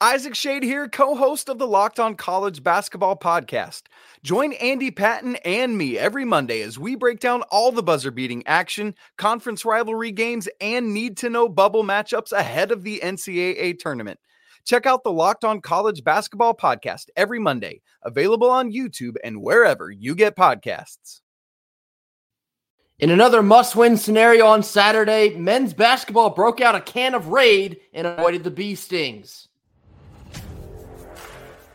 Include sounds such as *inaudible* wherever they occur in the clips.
Isaac Shade here, co host of the Locked On College Basketball Podcast. Join Andy Patton and me every Monday as we break down all the buzzer beating action, conference rivalry games, and need to know bubble matchups ahead of the NCAA tournament. Check out the Locked On College Basketball Podcast every Monday, available on YouTube and wherever you get podcasts. In another must win scenario on Saturday, men's basketball broke out a can of Raid and avoided the bee stings.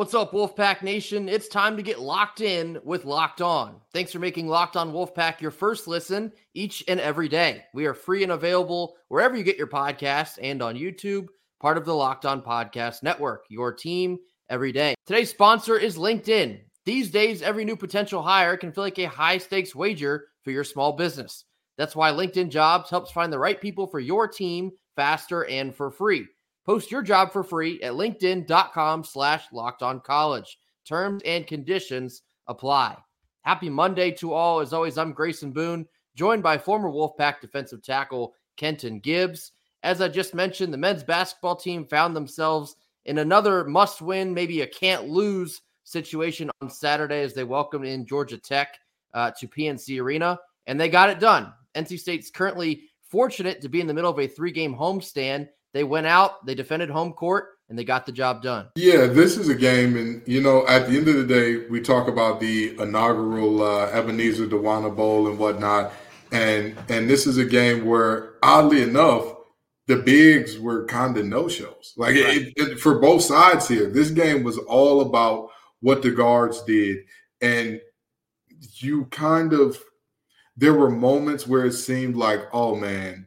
What's up, Wolfpack Nation? It's time to get locked in with Locked On. Thanks for making Locked On Wolfpack your first listen each and every day. We are free and available wherever you get your podcasts and on YouTube, part of the Locked On Podcast Network, your team every day. Today's sponsor is LinkedIn. These days, every new potential hire can feel like a high stakes wager for your small business. That's why LinkedIn Jobs helps find the right people for your team faster and for free. Post your job for free at linkedin.com slash locked on college. Terms and conditions apply. Happy Monday to all. As always, I'm Grayson Boone, joined by former Wolfpack defensive tackle Kenton Gibbs. As I just mentioned, the men's basketball team found themselves in another must win, maybe a can't lose situation on Saturday as they welcomed in Georgia Tech uh, to PNC Arena, and they got it done. NC State's currently fortunate to be in the middle of a three game homestand they went out, they defended home court, and they got the job done. Yeah, this is a game, and you know, at the end of the day, we talk about the inaugural uh, Ebenezer Dowuona Bowl and whatnot, and and this is a game where, oddly enough, the bigs were kind of no shows. Like right. it, it, for both sides here, this game was all about what the guards did, and you kind of there were moments where it seemed like, oh man,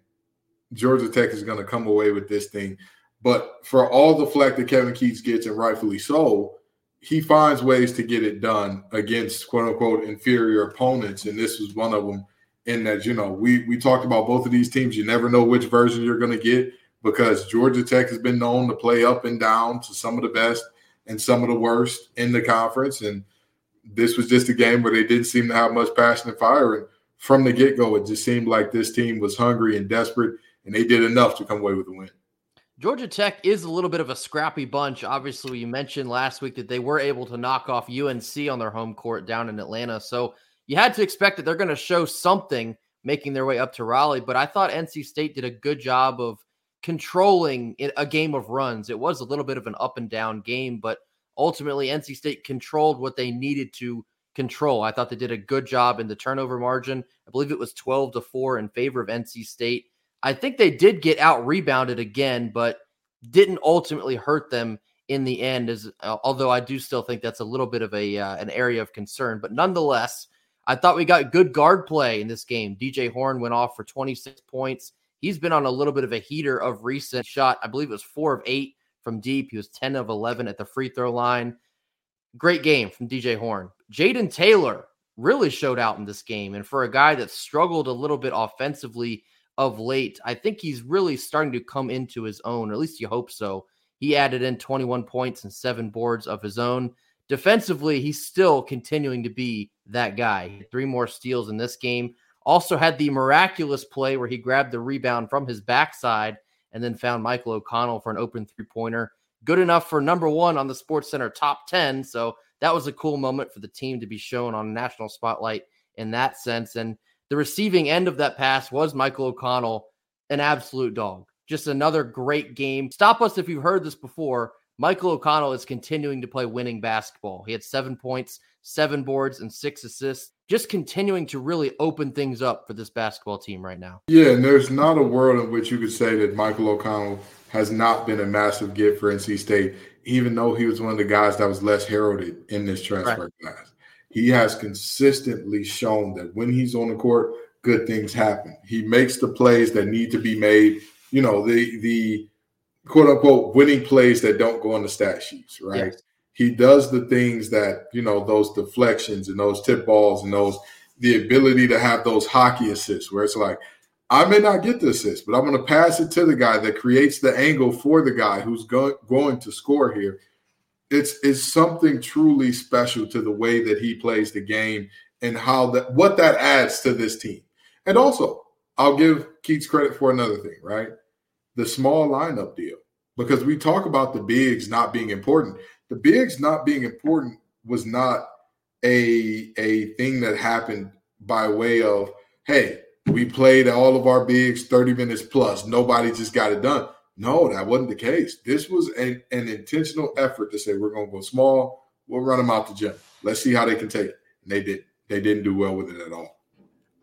Georgia Tech is going to come away with this thing. But for all the flack that Kevin Keatts gets, and rightfully so, he finds ways to get it done against quote unquote inferior opponents. And this was one of them. In that, you know, we we talked about both of these teams. You never know which version you're going to get because Georgia Tech has been known to play up and down to some of the best and some of the worst in the conference. And this was just a game where they didn't seem to have much passion and fire. And from the get go, it just seemed like this team was hungry and desperate and they did enough to come away with the win. Georgia Tech is a little bit of a scrappy bunch. Obviously, you mentioned last week that they were able to knock off UNC on their home court down in Atlanta. So you had to expect that they're going to show something making their way up to Raleigh. But I thought NC State did a good job of controlling a game of runs. It was a little bit of an up and down game, but ultimately NC State controlled what they needed to control. I thought they did a good job in the turnover margin. I believe it was 12 to 4 in favor of NC State. I think they did get out rebounded again, but didn't ultimately hurt them in the end. As uh, although I do still think that's a little bit of a uh, an area of concern, but nonetheless, I thought we got good guard play in this game. DJ Horn went off for 26 points. He's been on a little bit of a heater of recent shot. I believe it was four of eight from deep. He was 10 of 11 at the free throw line. Great game from DJ Horn. Jayden Taylor really showed out in this game. And for a guy that struggled a little bit offensively of late. I think he's really starting to come into his own, or at least you hope so. He added in 21 points and seven boards of his own. Defensively, he's still continuing to be that guy. Three more steals in this game. Also had the miraculous play where he grabbed the rebound from his backside and then found Michael O'Connell for an open three pointer. Good enough for number one on the SportsCenter top 10. So that was a cool moment for the team to be shown on national spotlight in that sense. And the receiving end of that pass was Michael O'Connell, an absolute dog. Just another great game. Stop us if you've heard this before. Michael O'Connell is continuing to play winning basketball. He had seven points, seven boards, and six assists. Just continuing to really open things up for this basketball team right now. Yeah, and there's not a world in which you could say that Michael O'Connell has not been a massive gift for NC State, even though he was one of the guys that was less heralded in this transfer right. class he has consistently shown that when he's on the court, good things happen. He makes the plays that need to be made. You know, the the quote unquote winning plays that don't go on the stat sheets, right? Yes. He does the things that, you know, those deflections and those tip balls and those the ability to have those hockey assists where it's like, I may not get the assist, but I'm going to pass it to the guy that creates the angle for the guy who's go- going to score here. It's it's something truly special to the way that he plays the game and how that what that adds to this team. And also, I'll give Keatts credit for another thing, right? The small lineup deal. Because we talk about the bigs not being important. The bigs not being important was not a a thing that happened by way of, hey, we played all of our bigs 30 minutes plus. Nobody just got it done. No, that wasn't the case. This was an, an intentional effort to say we're going to go small. We'll run them out the gym. Let's see how they can take it. And they did. They didn't do well with it at all.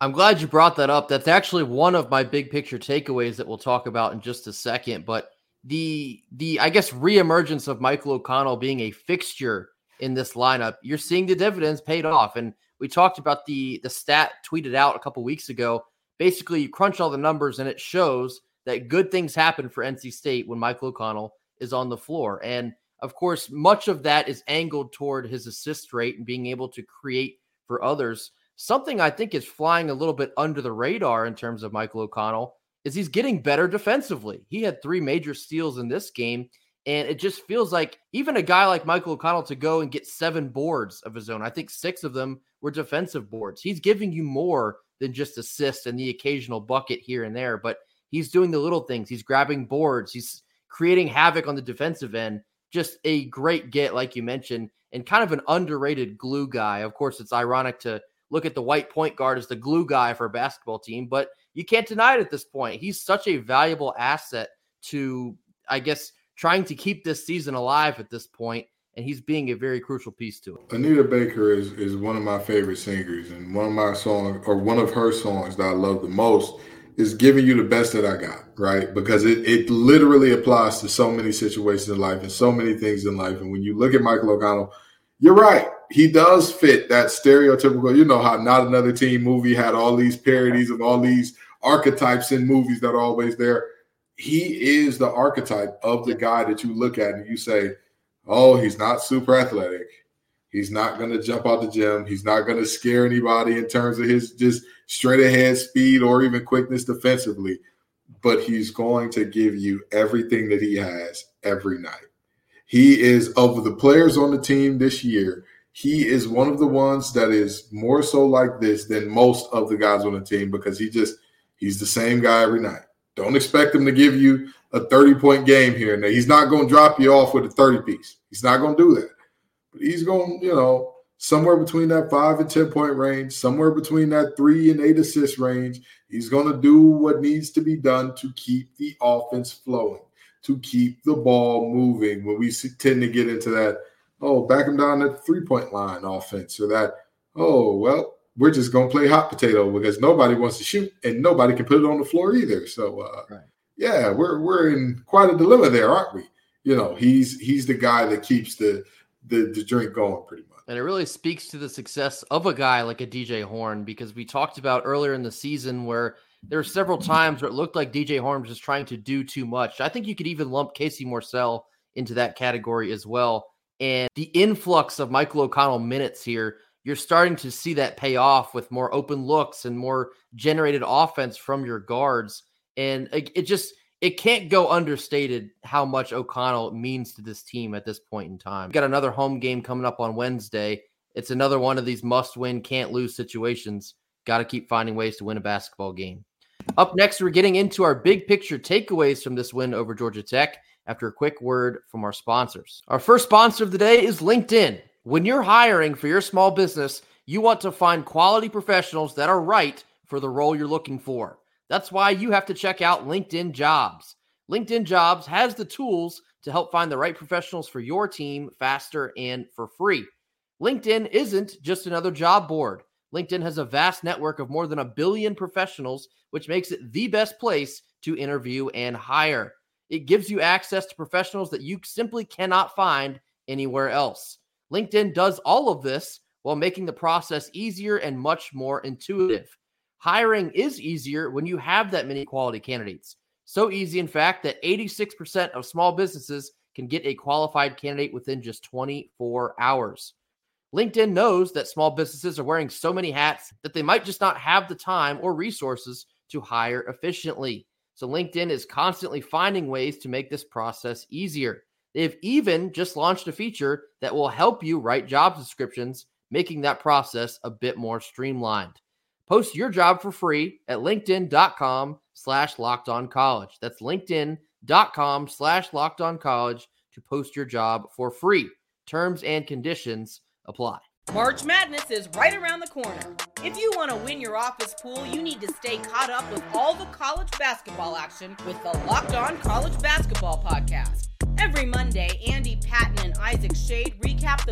I'm glad you brought that up. That's actually one of my big picture takeaways that we'll talk about in just a second. But the the I guess reemergence of Michael O'Connell being a fixture in this lineup, you're seeing the dividends paid off. And we talked about the the stat tweeted out a couple weeks ago. Basically, you crunch all the numbers and it shows that good things happen for NC State when Michael O'Connell is on the floor. And of course, much of that is angled toward his assist rate and being able to create for others. Something I think is flying a little bit under the radar in terms of Michael O'Connell is he's getting better defensively. He had three major steals in this game. And it just feels like even a guy like Michael O'Connell to go and get seven boards of his own, I think six of them were defensive boards. He's giving you more than just assists and the occasional bucket here and there, but he's doing the little things. He's grabbing boards, he's creating havoc on the defensive end. Just a great get, like you mentioned and kind of an underrated glue guy. Of course, it's ironic to look at the white point guard as the glue guy for a basketball team, but you can't deny it at this point. He's such a valuable asset to, I guess, trying to keep this season alive at this point, and he's being a very crucial piece to it. Anita Baker is is one of my favorite singers, and one of my songs or one of her songs that I love the most is giving you the best that I got, right? Because it, it literally applies to so many situations in life and so many things in life. And when you look at Michael O'Connell, you're right. He does fit that stereotypical, you know, how Not Another Teen Movie had all these parodies of all these archetypes in movies that are always there. He is the archetype of the guy that you look at and you say, oh, he's not super athletic. He's not going to jump out the gym. He's not going to scare anybody in terms of his just straight ahead speed or even quickness defensively. But he's going to give you everything that he has every night. He is of the players on the team this year. He is one of the ones that is more so like this than most of the guys on the team because he just he's the same guy every night. Don't expect him to give you a 30 point game here. He's not going to drop you off with a 30 piece. He's not going to do that. But he's going, you know, somewhere between that five and 10 point range, somewhere between that three and eight assist range. He's going to do what needs to be done to keep the offense flowing, to keep the ball moving. When we tend to get into that, oh, back him down at the three point line offense, or that, oh, well, we're just going to play hot potato because nobody wants to shoot and nobody can put it on the floor either. So, uh, right. yeah, we're, we're in quite a dilemma there, aren't we? You know, he's he's the guy that keeps the the, the drink going pretty much. And it really speaks to the success of a guy like a DJ Horn because we talked about earlier in the season where there were several times where it looked like DJ Horn was just trying to do too much. I think you could even lump Casey Morsell into that category as well. And the influx of Michael O'Connell minutes here, you're starting to see that pay off with more open looks and more generated offense from your guards. And it just it can't go understated how much O'Connell means to this team at this point in time. We've got another home game coming up on Wednesday. It's another one of these must win, can't lose situations. Got to keep finding ways to win a basketball game. Up next, we're getting into our big picture takeaways from this win over Georgia Tech after a quick word from our sponsors. Our first sponsor of the day is LinkedIn. When you're hiring for your small business, you want to find quality professionals that are right for the role you're looking for. That's why you have to check out LinkedIn Jobs. LinkedIn Jobs has the tools to help find the right professionals for your team faster and for free. LinkedIn isn't just another job board. LinkedIn has a vast network of more than a billion professionals, which makes it the best place to interview and hire. It gives you access to professionals that you simply cannot find anywhere else. LinkedIn does all of this while making the process easier and much more intuitive. Hiring is easier when you have that many quality candidates. So easy, in fact, that 86% of small businesses can get a qualified candidate within just 24 hours. LinkedIn knows that small businesses are wearing so many hats that they might just not have the time or resources to hire efficiently. So, LinkedIn is constantly finding ways to make this process easier. They've even just launched a feature that will help you write job descriptions, making that process a bit more streamlined. Post your job for free at linkedin.com slash locked on college. That's linkedin.com slash locked on college to post your job for free. Terms and conditions apply. March Madness is right around the corner. If you want to win your office pool, you need to stay caught up with all the college basketball action with the Locked On College Basketball Podcast.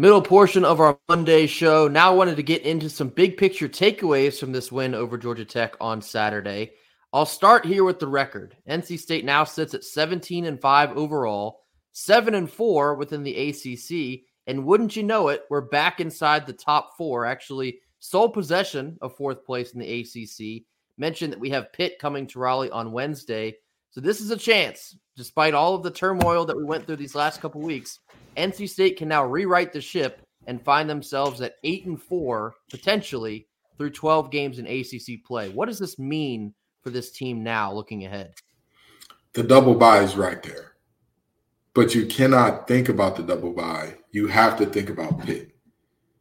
Middle portion of our Monday show. Now I wanted to get into some big picture takeaways from this win over Georgia Tech on Saturday. I'll start here with the record. NC State now sits at 17 and 5 overall, 7 and 4 within the ACC, and wouldn't you know it, we're back inside the top 4, actually sole possession of fourth place in the ACC. Mentioned that we have Pitt coming to Raleigh on Wednesday. So this is a chance, despite all of the turmoil that we went through these last couple weeks, NC State can now rewrite the ship and find themselves at eight and four potentially through 12 games in ACC play. What does this mean for this team now looking ahead? The double bye is right there. But you cannot think about the double bye. You have to think about Pitt.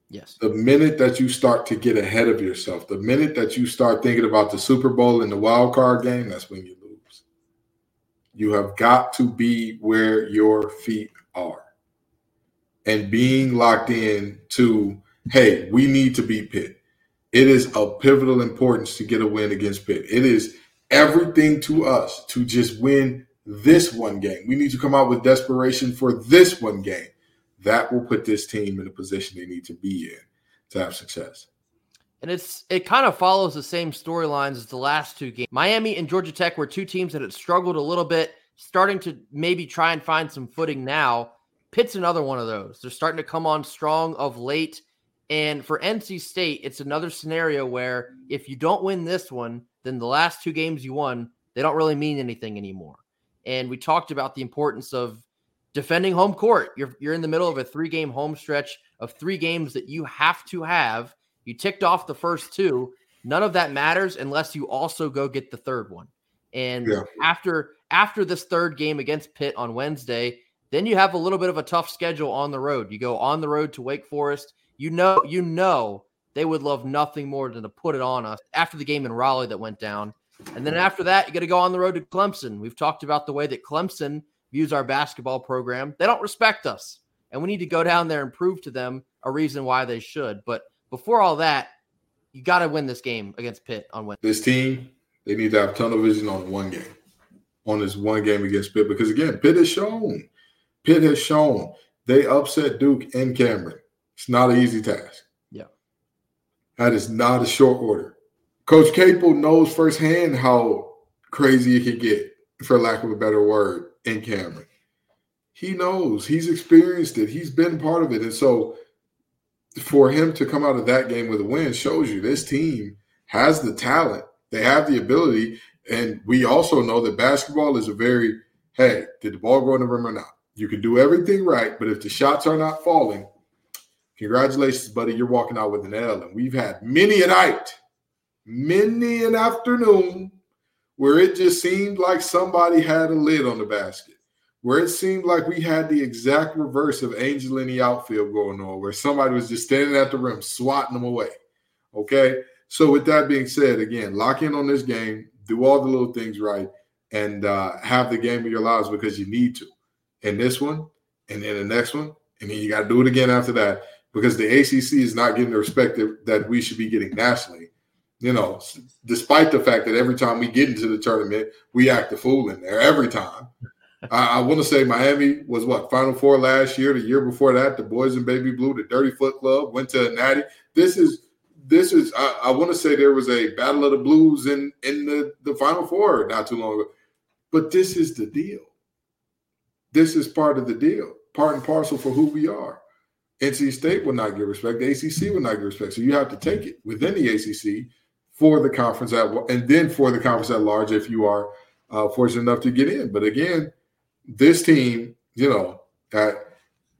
Yes. The minute that you start to get ahead of yourself, the minute that you start thinking about the Super Bowl and the wild card game, that's when you lose. You have got to be where your feet are and being locked in to, hey, we need to beat Pitt. It is of pivotal importance to get a win against Pitt. It is everything to us to just win this one game. We need to come out with desperation for this one game. That will put this team in the position they need to be in to have success. And it's it kind of follows the same storylines as the last two games. Miami and Georgia Tech were two teams that had struggled a little bit, starting to maybe try and find some footing now. Pitt's another one of those. They're starting to come on strong of late. And for NC State, it's another scenario where if you don't win this one, then the last two games you won, they don't really mean anything anymore. And we talked about the importance of defending home court. You're you're in the middle of a three-game home stretch of three games that you have to have. You ticked off the first two. None of that matters unless you also go get the third one. And yeah. after after this third game against Pitt on Wednesday, then you have a little bit of a tough schedule on the road. You go on the road to Wake Forest. You know, you know they would love nothing more than to put it on us after the game in Raleigh that went down. And then after that, you got to go on the road to Clemson. We've talked about the way that Clemson views our basketball program. They don't respect us. And we need to go down there and prove to them a reason why they should. But before all that, you got to win this game against Pitt on Wednesday. This team, they need to have tunnel vision on one game, on this one game against Pitt. Because again, Pitt has shown Pitt has shown they upset Duke and Cameron. It's not an easy task. Yeah. That is not a short order. Coach Capel knows firsthand how crazy it can get, for lack of a better word, in Cameron. He knows. He's experienced it. He's been part of it. And so for him to come out of that game with a win shows you this team has the talent. They have the ability. And we also know that basketball is a very, hey, did the ball go in the rim or not? You can do everything right, but if the shots are not falling, congratulations, buddy. You're walking out with an L. And we've had many a night, many an afternoon where it just seemed like somebody had a lid on the basket, where it seemed like we had the exact reverse of Angel in the outfield going on, where somebody was just standing at the rim, swatting them away. Okay. So, with that being said, again, lock in on this game, do all the little things right, and uh, have the game of your lives because you need to in this one, and then the next one, and then you got to do it again after that because the ACC is not getting the respect that we should be getting nationally. You know, despite the fact that every time we get into the tournament, we act a fool in there every time. *laughs* I, I want to say Miami was what Final Four last year. The year before that, the boys in baby blue, the Dirty Foot Club went to Natty. This is this is. I, I want to say there was a Battle of the Blues in in the the Final Four not too long ago, but this is the deal. This is part of the deal, part and parcel for who we are. NC State will not get respect. The ACC will not get respect. So you have to take it within the ACC for the conference at and then for the conference at large if you are uh, fortunate enough to get in. But again, this team, you know, uh,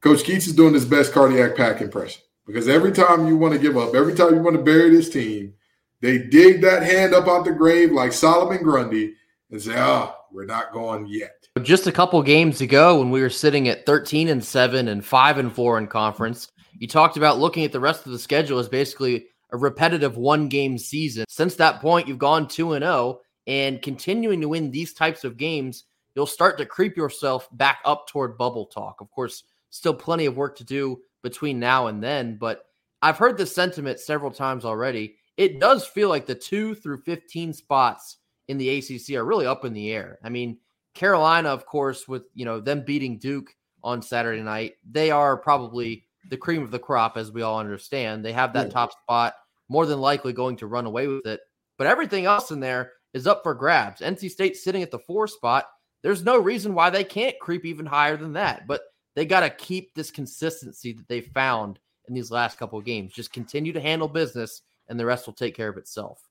Coach Keatts is doing his best cardiac pack impression because every time you want to give up, every time you want to bury this team, they dig that hand up out the grave like Solomon Grundy and say, "Ah, oh, we're not going yet." Just a couple games ago, when we were sitting at thirteen and seven and five and four in conference, you talked about looking at the rest of the schedule as basically a repetitive one game season. Since that point, you've gone 2 and 0 and continuing to win these types of games, you'll start to creep yourself back up toward bubble talk. Of course, still plenty of work to do between now and then, but I've heard this sentiment several times already. It does feel like the 2 through 15 spots in the ACC are really up in the air. I mean, Carolina, of course, with, you know, them beating Duke on Saturday night, they are probably the cream of the crop, as we all understand. They have that yeah. top spot, more than likely going to run away with it. But everything else in there is up for grabs. NC State sitting at the four spot. There's no reason why they can't creep even higher than that. But they got to keep this consistency that they found in these last couple of games. Just continue to handle business, and the rest will take care of itself.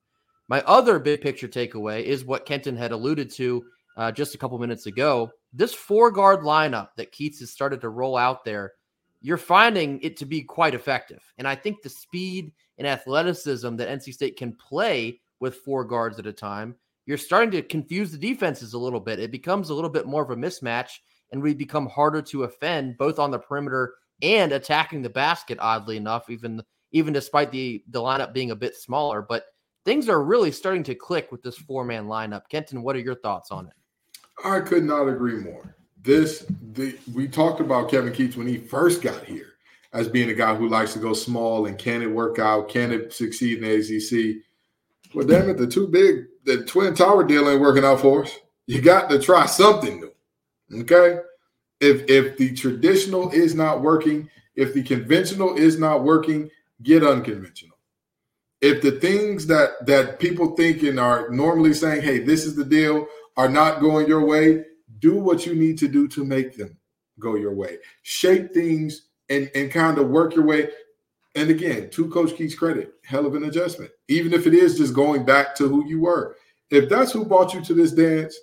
My other big picture takeaway is what Kenton had alluded to uh, just a couple minutes ago. This four guard lineup that Keatts has started to roll out there you're finding it to be quite effective. And I think the speed and athleticism that NC State can play with four guards at a time, you're starting to confuse the defenses a little bit. It becomes a little bit more of a mismatch, and we become harder to offend both on the perimeter and attacking the basket. Oddly enough, even even despite the the lineup being a bit smaller, but things are really starting to click with this four man lineup. Kenton, what are your thoughts on it? I could not agree more this the we talked about Kevin Keatts when he first got here as being a guy who likes to go small and can it work out? Can it succeed in the ACC? Well, damn it, the two big the Twin Tower deal ain't working out for us. You got to try something new. Okay. If if the traditional is not working, if the conventional is not working, get unconventional. If the things that that people thinking are normally saying, hey, this is the deal, are not going your way, do what you need to do to make them go your way. Shape things and, and kind of work your way. And again, to Coach Keatts' credit, hell of an adjustment. Even if it is just going back to who you were. If that's who brought you to this dance,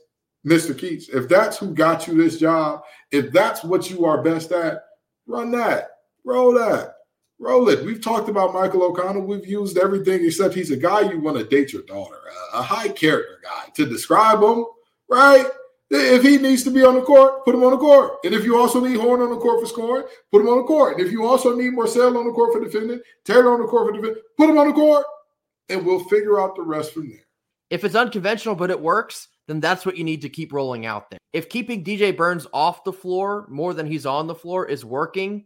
Mr. Keatts, if that's who got you this job, if that's what you are best at, run that, roll that, roll it. We've talked about Michael O'Connell. We've used everything except he's a guy you want to date your daughter, a, high character guy to describe him, right? If he needs to be on the court, put him on the court. And if you also need Horn on the court for scoring, put him on the court. And if you also need Morsell on the court for defending, Taylor on the court for defending, put him on the court, and we'll figure out the rest from there. If it's unconventional but it works, then that's what you need to keep rolling out there. If keeping DJ Burns off the floor more than he's on the floor is working,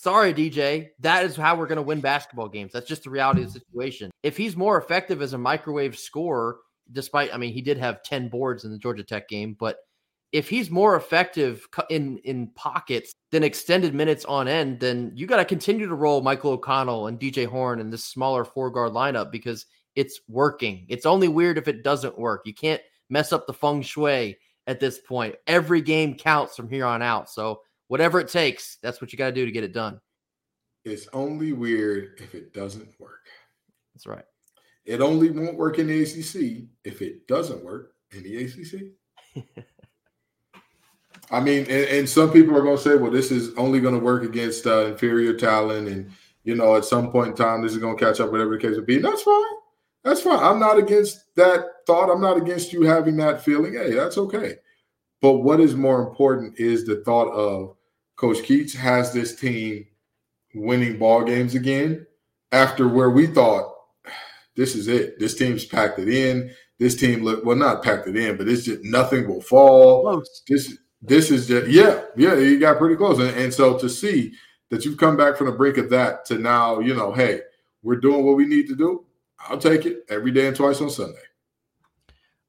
sorry, DJ, that is how we're going to win basketball games. That's just the reality of the mm. situation. If he's more effective as a microwave scorer despite I mean he did have 10 boards in the Georgia Tech game, but if he's more effective in in pockets than extended minutes on end, then you got to continue to roll Michael O'Connell and DJ Horn in this smaller four guard lineup because it's working. It's only weird if it doesn't work. You can't mess up the feng shui at this point. Every game counts from here on out. So whatever it takes, that's what you got to do to get it done. It's only weird if it doesn't work. That's right. It only won't work in the ACC if it doesn't work in the ACC. *laughs* I mean, and, and, some people are going to say, well, this is only going to work against uh, inferior talent. And, you know, at some point in time, this is going to catch up, whatever the case would be. That's fine. That's fine. I'm not against that thought. I'm not against you having that feeling. Hey, that's okay. But what is more important is the thought of Coach Keatts has this team winning ball games again after where we thought this is it. This team's packed it in. This team look well, not packed it in, but it's just nothing will fall. Close. This this is just yeah, yeah, you got pretty close. And, and so to see that you've come back from the brink of that to now, you know, hey, we're doing what we need to do. I'll take it every day and twice on Sunday.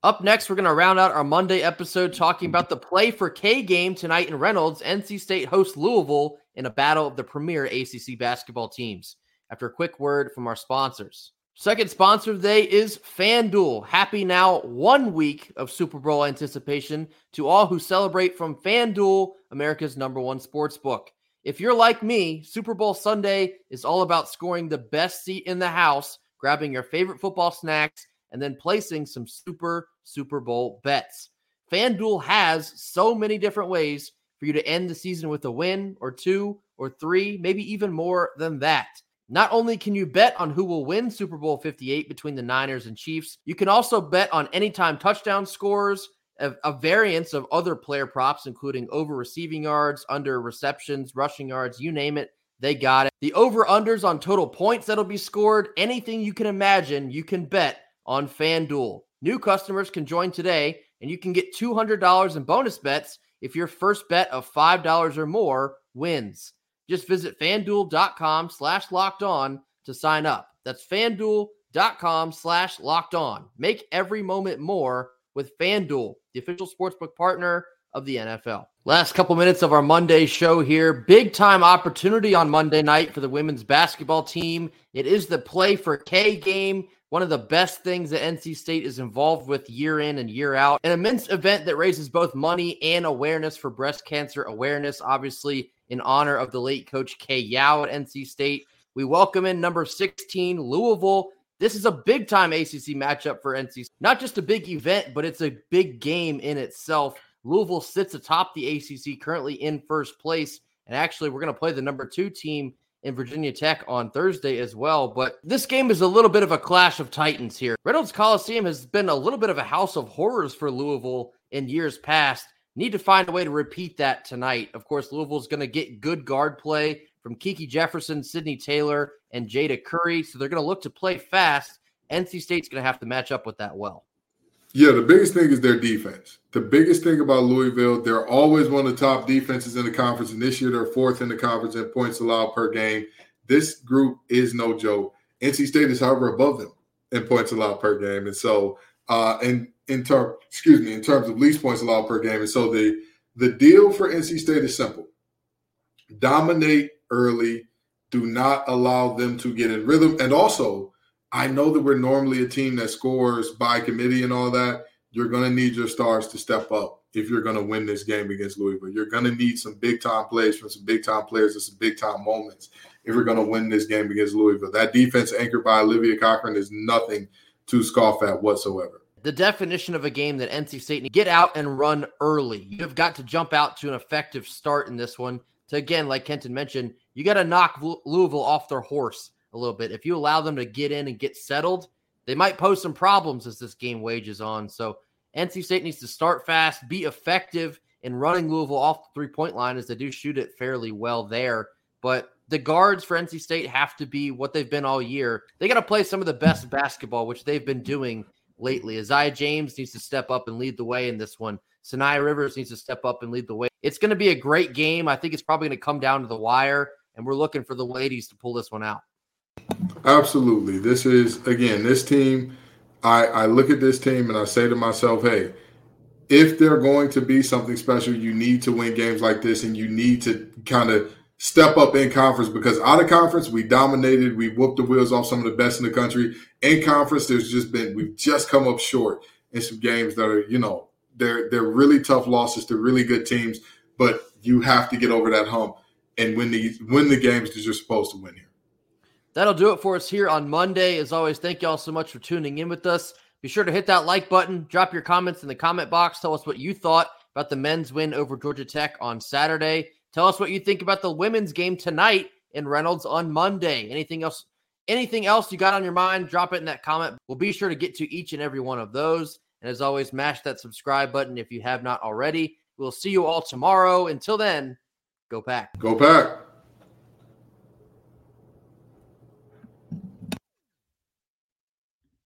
Up next, we're going to round out our Monday episode talking about the play for K game tonight in Reynolds. NC State hosts Louisville in a battle of the premier ACC basketball teams. After a quick word from our sponsors. Second sponsor of the day is FanDuel. Happy now one week of Super Bowl anticipation to all who celebrate from FanDuel, America's number one sports book. If you're like me, Super Bowl Sunday is all about scoring the best seat in the house, grabbing your favorite football snacks, and then placing some super Super Bowl bets. FanDuel has so many different ways for you to end the season with a win or two or three, maybe even more than that. Not only can you bet on who will win Super Bowl 58 between the Niners and Chiefs, you can also bet on anytime touchdown scores, a, a variance of other player props, including over receiving yards, under receptions, rushing yards, you name it. They got it. The over unders on total points that'll be scored, anything you can imagine, you can bet on FanDuel. New customers can join today, and you can get $200 in bonus bets if your first bet of $5 or more wins. Just visit fanduel.com slash locked on to sign up. That's fanduel.com slash locked on. Make every moment more with FanDuel, the official sportsbook partner of the NFL. Last couple minutes of our Monday show here. Big time opportunity on Monday night for the women's basketball team. It is the play for K game, one of the best things that NC State is involved with year in and year out. An immense event that raises both money and awareness for breast cancer awareness. Obviously, in honor of the late coach Kay Yow at NC State. We welcome in number 16, Louisville. This is a big time ACC matchup for NC. Not just a big event, but it's a big game in itself. Louisville sits atop the ACC, currently in first place. And actually, we're going to play the number two team in Virginia Tech on Thursday as well. But this game is a little bit of a clash of titans here. Reynolds Coliseum has been a little bit of a house of horrors for Louisville in years past. Need to find a way to repeat that tonight. Of course, Louisville's going to get good guard play from Kiki Jefferson, Sydney Taylor, and Jayda Curry. So they're going to look to play fast. NC State's going to have to match up with that well. Yeah, the biggest thing is their defense. The biggest thing about Louisville, they're always one of the top defenses in the conference. And this year, they're fourth in the conference in points allowed per game. This group is no joke. NC State is, however, above them in points allowed per game. And so, uh, and in term, excuse me, in terms of least points allowed per game. And so the the deal for NC State is simple: dominate early, do not allow them to get in rhythm, and also, I know that we're normally a team that scores by committee and all that. You're going to need your stars to step up if you're going to win this game against Louisville. You're going to need some big time plays from some big time players and some big time moments if you're going to win this game against Louisville. That defense anchored by Olivia Cochran is nothing to scoff at whatsoever the definition of a game that NC State get out and run early. You've got to jump out to an effective start in this one. To again, like Kenton mentioned, you got to knock Louisville off their horse a little bit. If you allow them to get in and get settled, they might pose some problems as this game wages on. So NC State needs to start fast, be effective in running Louisville off the three point line as they do shoot it fairly well there. But the guards for NC State have to be what they've been all year. They got to play some of the best basketball, which they've been doing lately. Aziaha James needs to step up and lead the way in this one. Saniya Rivers needs to step up and lead the way. It's going to be a great game. I think it's probably going to come down to the wire, and we're looking for the ladies to pull this one out. Absolutely. This is, again, this team. I, I look at this team and I say to myself, hey, if they're going to be something special, you need to win games like this and you need to kind of step up in conference because out of conference we dominated we whooped the wheels off some of the best in the country in conference there's just been we've just come up short in some games that are you know they're they're really tough losses to really good teams but you have to get over that hump and win the win the games that you're supposed to win here that'll do it for us here on monday as always thank you all so much for tuning in with us be sure to hit that like button drop your comments in the comment box tell us what you thought about the men's win over georgia tech on saturday Tell us what you think about the women's game tonight in Reynolds on Monday. Anything else? Anything else you got on your mind? Drop it in that comment. We'll be sure to get to each and every one of those. And as always, mash that subscribe button if you have not already. We'll see you all tomorrow. Until then, go pack. Go pack.